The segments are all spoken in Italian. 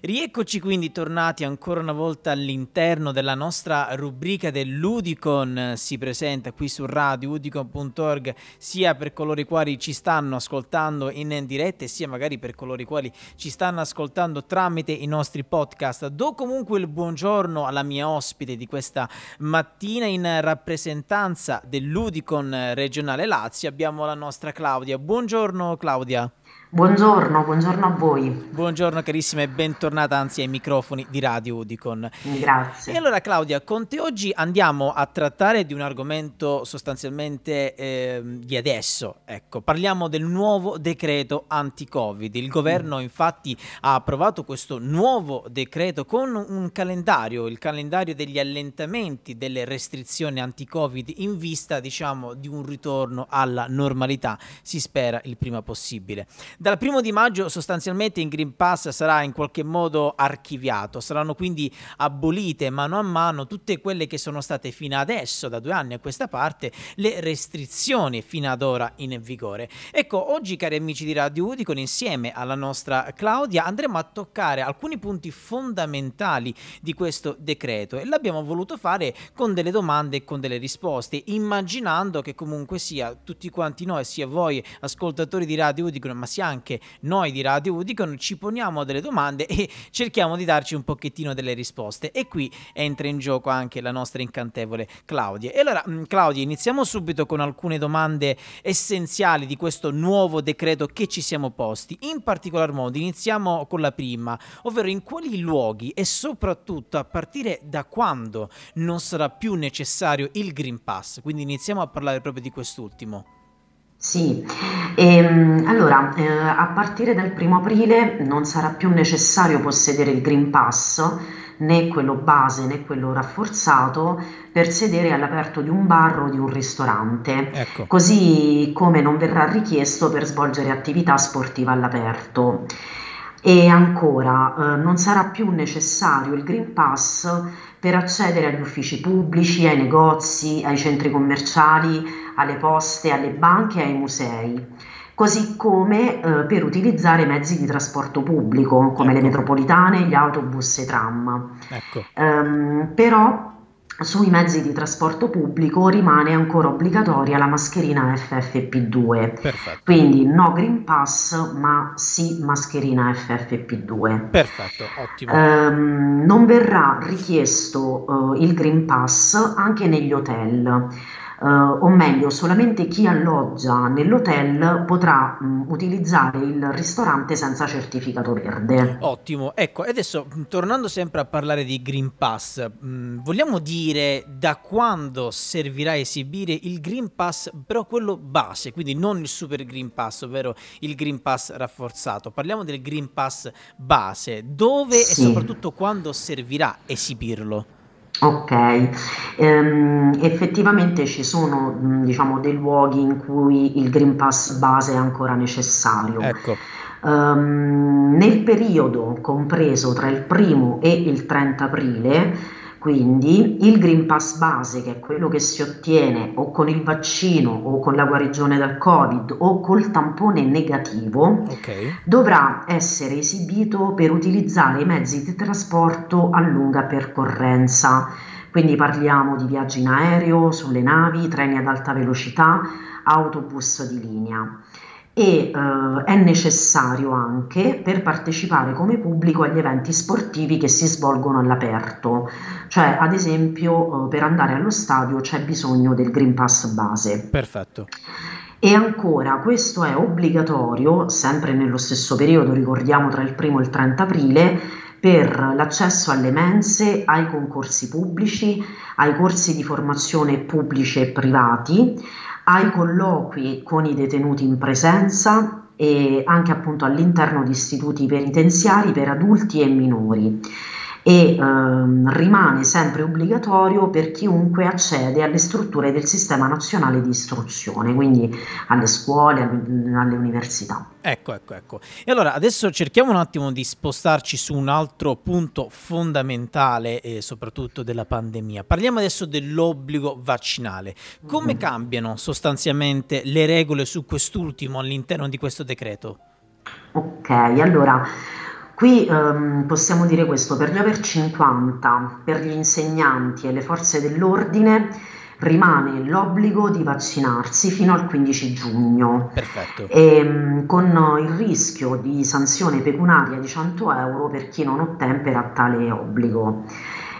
Rieccoci quindi tornati ancora una volta all'interno della nostra rubrica dell'Udicon si presenta qui su radio udicon.org sia per coloro i quali ci stanno ascoltando in diretta sia magari per coloro i quali ci stanno ascoltando tramite i nostri podcast. Do comunque il buongiorno alla mia ospite di questa mattina in rappresentanza dell'Udicon regionale Lazio abbiamo la nostra Claudia. Buongiorno Claudia. Buongiorno, buongiorno a voi. Buongiorno carissima e bentornata anzi ai microfoni di Radio Udicon. Grazie. E allora Claudia, con te oggi andiamo a trattare di un argomento sostanzialmente eh, di adesso. Ecco, parliamo del nuovo decreto anti-Covid. Il governo mm. infatti ha approvato questo nuovo decreto con un calendario, il calendario degli allentamenti delle restrizioni anti-Covid in vista, diciamo, di un ritorno alla normalità, si spera il prima possibile. Dal primo di maggio sostanzialmente il Green Pass sarà in qualche modo archiviato, saranno quindi abolite mano a mano tutte quelle che sono state fino adesso, da due anni a questa parte, le restrizioni fino ad ora in vigore. Ecco, oggi cari amici di Radio Udicon, insieme alla nostra Claudia, andremo a toccare alcuni punti fondamentali di questo decreto e l'abbiamo voluto fare con delle domande e con delle risposte, immaginando che comunque sia tutti quanti noi, sia voi ascoltatori di Radio Udicon, ma sia anche noi di Radio Udicon ci poniamo delle domande e cerchiamo di darci un pochettino delle risposte. E qui entra in gioco anche la nostra incantevole Claudia. E allora, mm, Claudia, iniziamo subito con alcune domande essenziali di questo nuovo decreto che ci siamo posti. In particolar modo, iniziamo con la prima, ovvero in quali luoghi e soprattutto a partire da quando non sarà più necessario il Green Pass. Quindi iniziamo a parlare proprio di quest'ultimo. Sì, ehm, allora eh, a partire dal primo aprile non sarà più necessario possedere il Green Pass, né quello base né quello rafforzato, per sedere all'aperto di un bar o di un ristorante, ecco. così come non verrà richiesto per svolgere attività sportiva all'aperto. E ancora, eh, non sarà più necessario il Green Pass per accedere agli uffici pubblici, ai negozi, ai centri commerciali, alle poste, alle banche e ai musei, così come eh, per utilizzare mezzi di trasporto pubblico come ecco. le metropolitane, gli autobus e tram. Ecco. Um, però sui mezzi di trasporto pubblico rimane ancora obbligatoria la mascherina FFP2. Perfetto. Quindi no Green Pass, ma sì mascherina FFP2. Perfetto, ottimo. Um, non verrà richiesto uh, il Green Pass anche negli hotel eh, o meglio solamente chi alloggia nell'hotel potrà mh, utilizzare il ristorante senza certificato verde. Ottimo, ecco, adesso tornando sempre a parlare di Green Pass, mh, vogliamo dire da quando servirà a esibire il Green Pass, però quello base, quindi non il Super Green Pass, ovvero il Green Pass rafforzato. Parliamo del Green Pass base, dove sì. e soprattutto quando servirà esibirlo? Ok, ehm, effettivamente ci sono diciamo, dei luoghi in cui il Green Pass base è ancora necessario. Ecco. Um, nel periodo compreso tra il primo e il 30 aprile quindi il Green Pass base, che è quello che si ottiene o con il vaccino o con la guarigione dal Covid o col tampone negativo, okay. dovrà essere esibito per utilizzare i mezzi di trasporto a lunga percorrenza. Quindi parliamo di viaggi in aereo, sulle navi, treni ad alta velocità, autobus di linea e eh, è necessario anche per partecipare come pubblico agli eventi sportivi che si svolgono all'aperto, cioè ad esempio eh, per andare allo stadio c'è bisogno del Green Pass base. Perfetto. E ancora, questo è obbligatorio, sempre nello stesso periodo, ricordiamo tra il primo e il 30 aprile, per l'accesso alle mense, ai concorsi pubblici, ai corsi di formazione pubblici e privati, ai colloqui con i detenuti in presenza e anche appunto all'interno di istituti penitenziari per adulti e minori e ehm, rimane sempre obbligatorio per chiunque accede alle strutture del sistema nazionale di istruzione, quindi alle scuole, alle, università. Ecco, ecco, ecco. E allora adesso cerchiamo un attimo di spostarci su un altro punto fondamentale, e soprattutto della pandemia. Parliamo adesso dell'obbligo vaccinale. Come mm. cambiano sostanzialmente le regole su quest'ultimo all'interno di questo decreto? Ok, allora Qui ehm, possiamo dire questo, per gli over 50, per gli insegnanti e le forze dell'ordine rimane l'obbligo di vaccinarsi fino al 15 giugno, e, ehm, con il rischio di sanzione pecuniaria di 100 euro per chi non ottempera a tale obbligo.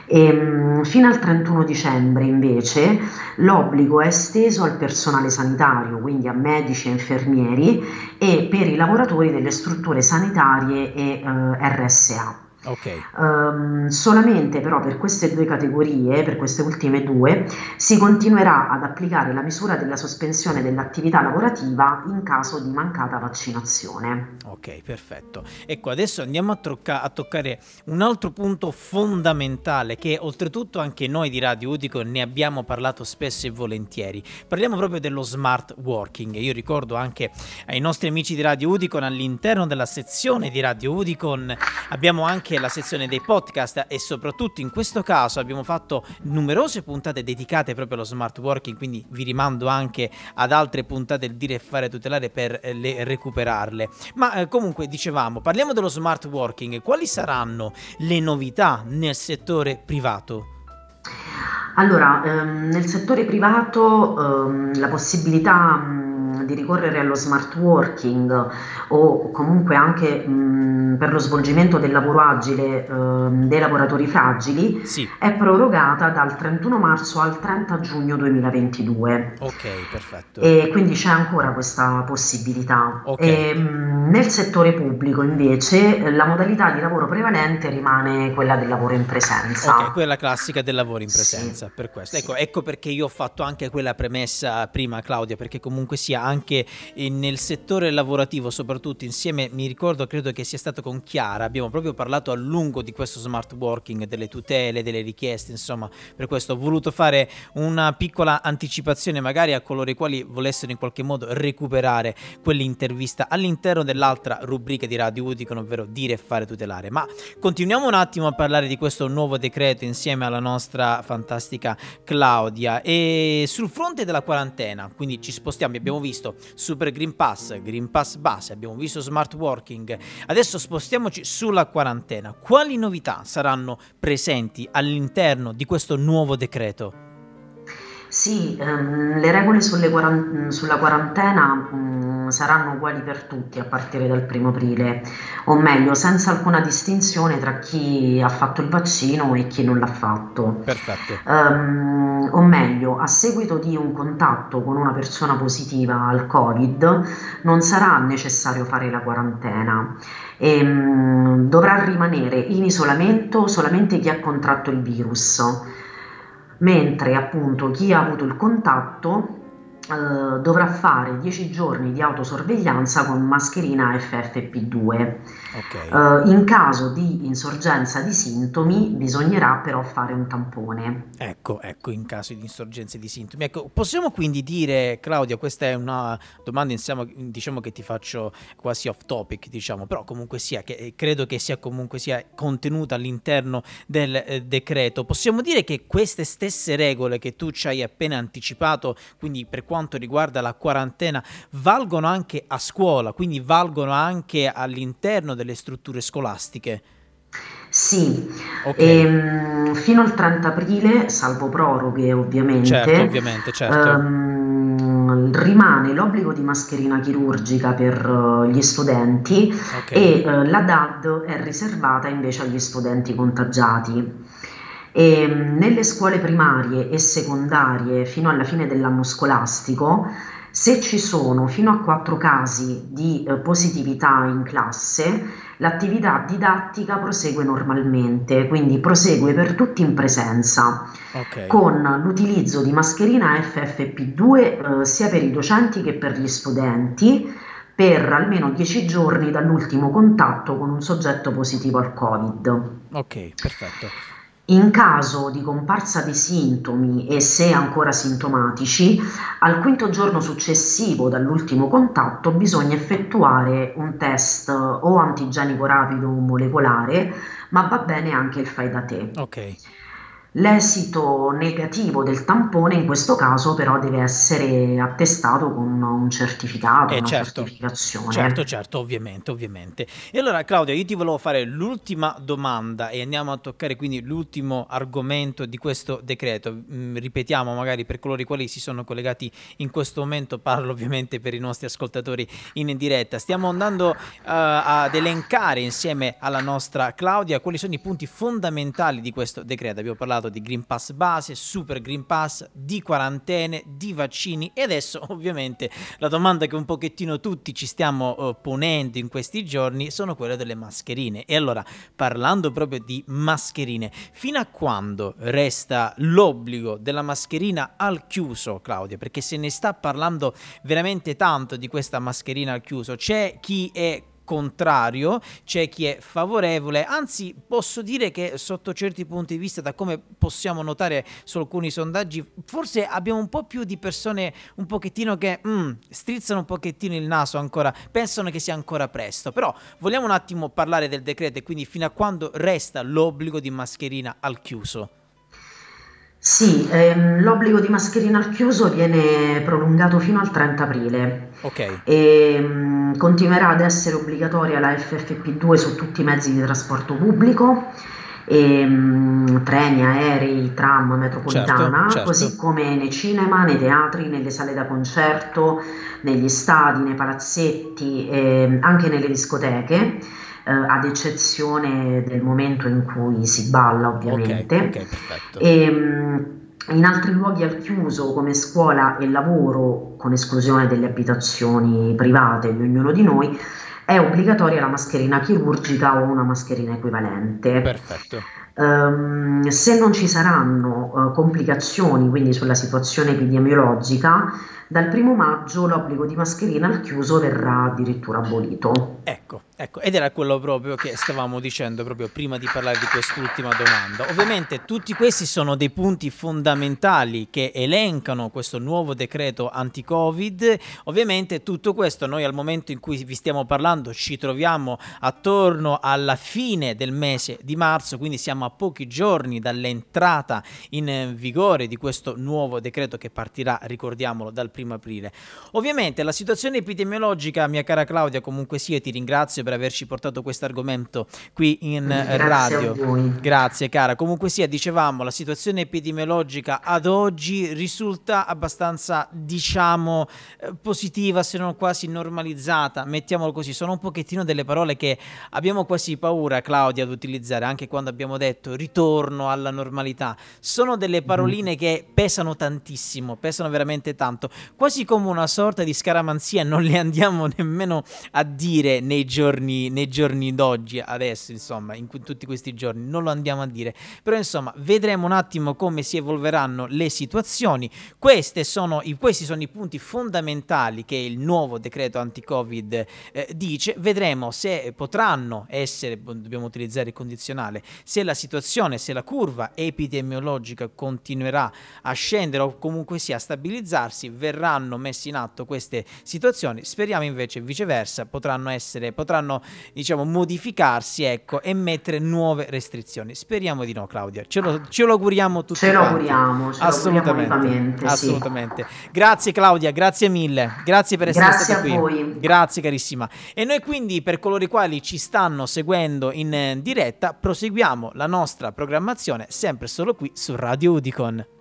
E, ehm, fino al 31 dicembre invece l'obbligo è esteso al personale sanitario, quindi a medici e infermieri e per i lavoratori delle strutture sanitarie e eh, RSA. Ok. Um, solamente però per queste due categorie, per queste ultime due, si continuerà ad applicare la misura della sospensione dell'attività lavorativa in caso di mancata vaccinazione. Ok, perfetto. Ecco, adesso andiamo a, tocca- a toccare un altro punto fondamentale che oltretutto anche noi di Radio Udico ne abbiamo parlato spesso e volentieri. Parliamo proprio dello smart working. Io ricordo anche ai nostri amici di Radio Udicon all'interno della sezione di Radio Udicon abbiamo anche anche la sezione dei podcast e soprattutto in questo caso abbiamo fatto numerose puntate dedicate proprio allo smart working, quindi vi rimando anche ad altre puntate del dire e fare tutelare per eh, le recuperarle. Ma eh, comunque dicevamo, parliamo dello smart working, quali saranno le novità nel settore privato? Allora, ehm, nel settore privato ehm, la possibilità mh, di ricorrere allo smart working o comunque anche mh, per lo svolgimento del lavoro agile ehm, dei lavoratori fragili Sì, è prorogata dal 31 marzo al 30 giugno 2022. ok, perfetto. E quindi c'è ancora questa possibilità. Ok. E, mh, nel settore pubblico invece la modalità di lavoro prevalente rimane quella del lavoro in presenza. Ok, quella classica del lavoro in Sì, presenza, per questo. sì. Ecco, ecco perché io ho fatto anche quella premessa prima, Claudia, perché comunque sia anche nel settore lavorativo, soprattutto insieme, mi ricordo, credo che sia stato con Chiara, abbiamo proprio parlato a lungo di questo smart working, delle tutele, delle richieste, insomma, per questo ho voluto fare una piccola anticipazione magari a coloro i quali volessero in qualche modo recuperare quell'intervista all'interno dell'altra rubrica di Radio Udicon, ovvero dire e fare tutelare. Ma continuiamo un attimo a parlare di questo nuovo decreto insieme alla nostra fantastica Claudia e sul fronte della quarantena, quindi ci spostiamo, abbiamo visto Super Green Pass, Green Pass base, abbiamo visto smart working, adesso spostiamoci sulla quarantena. Quali novità saranno presenti all'interno di questo nuovo decreto? Sì, ehm, le regole sulle quaran- sulla quarantena mm, saranno uguali per tutti a partire dal primo aprile, o meglio, senza alcuna distinzione tra chi ha fatto il vaccino e chi non l'ha fatto. Perfetto. Ehm, o meglio, a seguito di un contatto con una persona positiva al Covid, non sarà necessario fare la quarantena. Ehm, dovrà rimanere in isolamento solamente chi ha contratto il virus mentre appunto chi ha avuto il contatto eh, dovrà fare 10 giorni di autosorveglianza con mascherina FFP2. Ok. Eh, in caso di insorgenza di sintomi bisognerà però fare un tampone. Ecco, ecco, in caso di insorgenze di sintomi. Ecco, possiamo quindi dire, Claudia, questa è una domanda, insieme, diciamo che ti faccio quasi off topic, diciamo, però comunque sia, che eh, credo che sia comunque sia contenuta all'interno del eh, decreto. Possiamo dire che queste stesse regole che tu ci hai appena anticipato, quindi per quanto riguarda la quarantena, valgono anche a scuola, quindi valgono anche all'interno delle strutture scolastiche. Sì, Ok, ehm, fino al 30 aprile, salvo proroghe certo, ovviamente, ovviamente, certo. ehm, rimane l'obbligo di mascherina chirurgica per eh, gli studenti Ok, e eh, la DAD è riservata invece agli studenti contagiati. E, mh, nelle scuole primarie e secondarie fino alla fine dell'anno scolastico, se ci sono fino a quattro casi di eh, positività in classe, l'attività didattica prosegue normalmente, quindi prosegue per tutti in presenza, ok. con l'utilizzo di mascherina FFP2 eh, sia per i docenti che per gli studenti per almeno 10 giorni dall'ultimo contatto con un soggetto positivo al Covid. Ok, perfetto. In caso di comparsa di sintomi e se ancora sintomatici, al quinto giorno successivo dall'ultimo contatto bisogna effettuare un test o antigenico rapido o molecolare, ma va bene anche il fai da te. Ok, L'esito negativo del tampone in questo caso però deve essere attestato con un certificato, Eh una certo, certo, certificazione. certo, ovviamente, ovviamente. E allora Claudia, io ti volevo fare l'ultima domanda e andiamo a toccare quindi l'ultimo argomento di questo decreto. Mm, ripetiamo magari per coloro i quali si sono collegati in questo momento, parlo ovviamente per i nostri ascoltatori in diretta. Stiamo andando eh, ad elencare insieme alla nostra Claudia quali sono i punti fondamentali di questo decreto. Abbiamo parlato di Green Pass base, Super Green Pass, di quarantene, di vaccini e adesso ovviamente la domanda che un pochettino tutti ci stiamo eh, ponendo in questi giorni sono quelle delle mascherine. E allora, parlando proprio di mascherine, fino a quando resta l'obbligo della mascherina al chiuso, Claudia? Perché se ne sta parlando veramente tanto di questa mascherina al chiuso. C'è chi è contrario, c'è chi è favorevole, anzi posso dire che sotto certi punti di vista, da come possiamo notare su alcuni sondaggi, forse abbiamo un po' più di persone un pochettino che mm, strizzano un pochettino il naso ancora, pensano che sia ancora presto, però vogliamo un attimo parlare del decreto e quindi fino a quando resta l'obbligo di mascherina al chiuso. Sì, ehm, l'obbligo di mascherina al chiuso viene prolungato fino al 30 aprile. Ok, e mm, continuerà ad essere obbligatoria la FFP2 su tutti i mezzi di trasporto pubblico, e, mm, treni, aerei, tram, certo, metropolitana, così certo. come nei cinema, nei teatri, nelle sale da concerto, negli stadi, nei palazzetti, e anche nelle discoteche, eh, ad eccezione del momento in cui si balla, ovviamente. perfetto. E, mh, in altri luoghi al chiuso come scuola e lavoro, con esclusione delle abitazioni private di ognuno di noi, è obbligatoria la mascherina chirurgica o una mascherina equivalente. Perfetto. Ehm, se non ci saranno eh, complicazioni, quindi sulla situazione epidemiologica, dal primo maggio l'obbligo di mascherina al chiuso verrà addirittura abolito. Ecco, ecco, ed era quello proprio che stavamo dicendo proprio prima di parlare di quest'ultima domanda. Ovviamente tutti questi sono dei punti fondamentali che elencano questo nuovo decreto anti-Covid. Ovviamente tutto questo noi al momento in cui vi stiamo parlando ci troviamo attorno alla fine del mese di marzo, quindi siamo a pochi giorni dall'entrata in eh, vigore di questo nuovo decreto che partirà, ricordiamolo, dal primo aprile. Ovviamente la situazione epidemiologica, mia cara Claudia, comunque sia, ti ringrazio per averci portato questo argomento qui in eh, Grazie a radio. Grazie cara, comunque sia, dicevamo, la situazione epidemiologica ad oggi risulta abbastanza, diciamo, eh, positiva, se non quasi normalizzata, mettiamolo così, sono un pochettino delle parole che abbiamo quasi paura, Claudia, ad utilizzare, anche quando abbiamo detto ritorno alla normalità. Sono delle paroline che pesano tantissimo, pesano veramente tanto, quasi come una sorta di scaramanzia, non le andiamo nemmeno a dire nei giorni, nei giorni d'oggi, adesso, insomma, in que- tutti questi giorni, non lo andiamo a dire. Però, insomma, vedremo un attimo come si evolveranno le situazioni. Queste sono i, questi sono i punti fondamentali che il nuovo decreto anti-Covid eh, dice. Vedremo se potranno essere, dobbiamo utilizzare il condizionale, se la situazione, se la curva epidemiologica continuerà a scendere o comunque sia a stabilizzarsi, verranno messe in atto queste situazioni. Speriamo invece viceversa potranno essere, potranno diciamo modificarsi ecco, e mettere nuove restrizioni. Speriamo di no, Claudia. Ce lo, ce lo auguriamo tutti Ce lo auguriamo, ce lo auguriamo Assolutamente, sì. assolutamente. Grazie Claudia, grazie mille. Grazie per essere Grazie stata a qui. voi. Grazie carissima. E noi quindi per coloro i quali ci stanno seguendo in eh, diretta, proseguiamo la nostra programmazione sempre solo qui su Radio Udicon.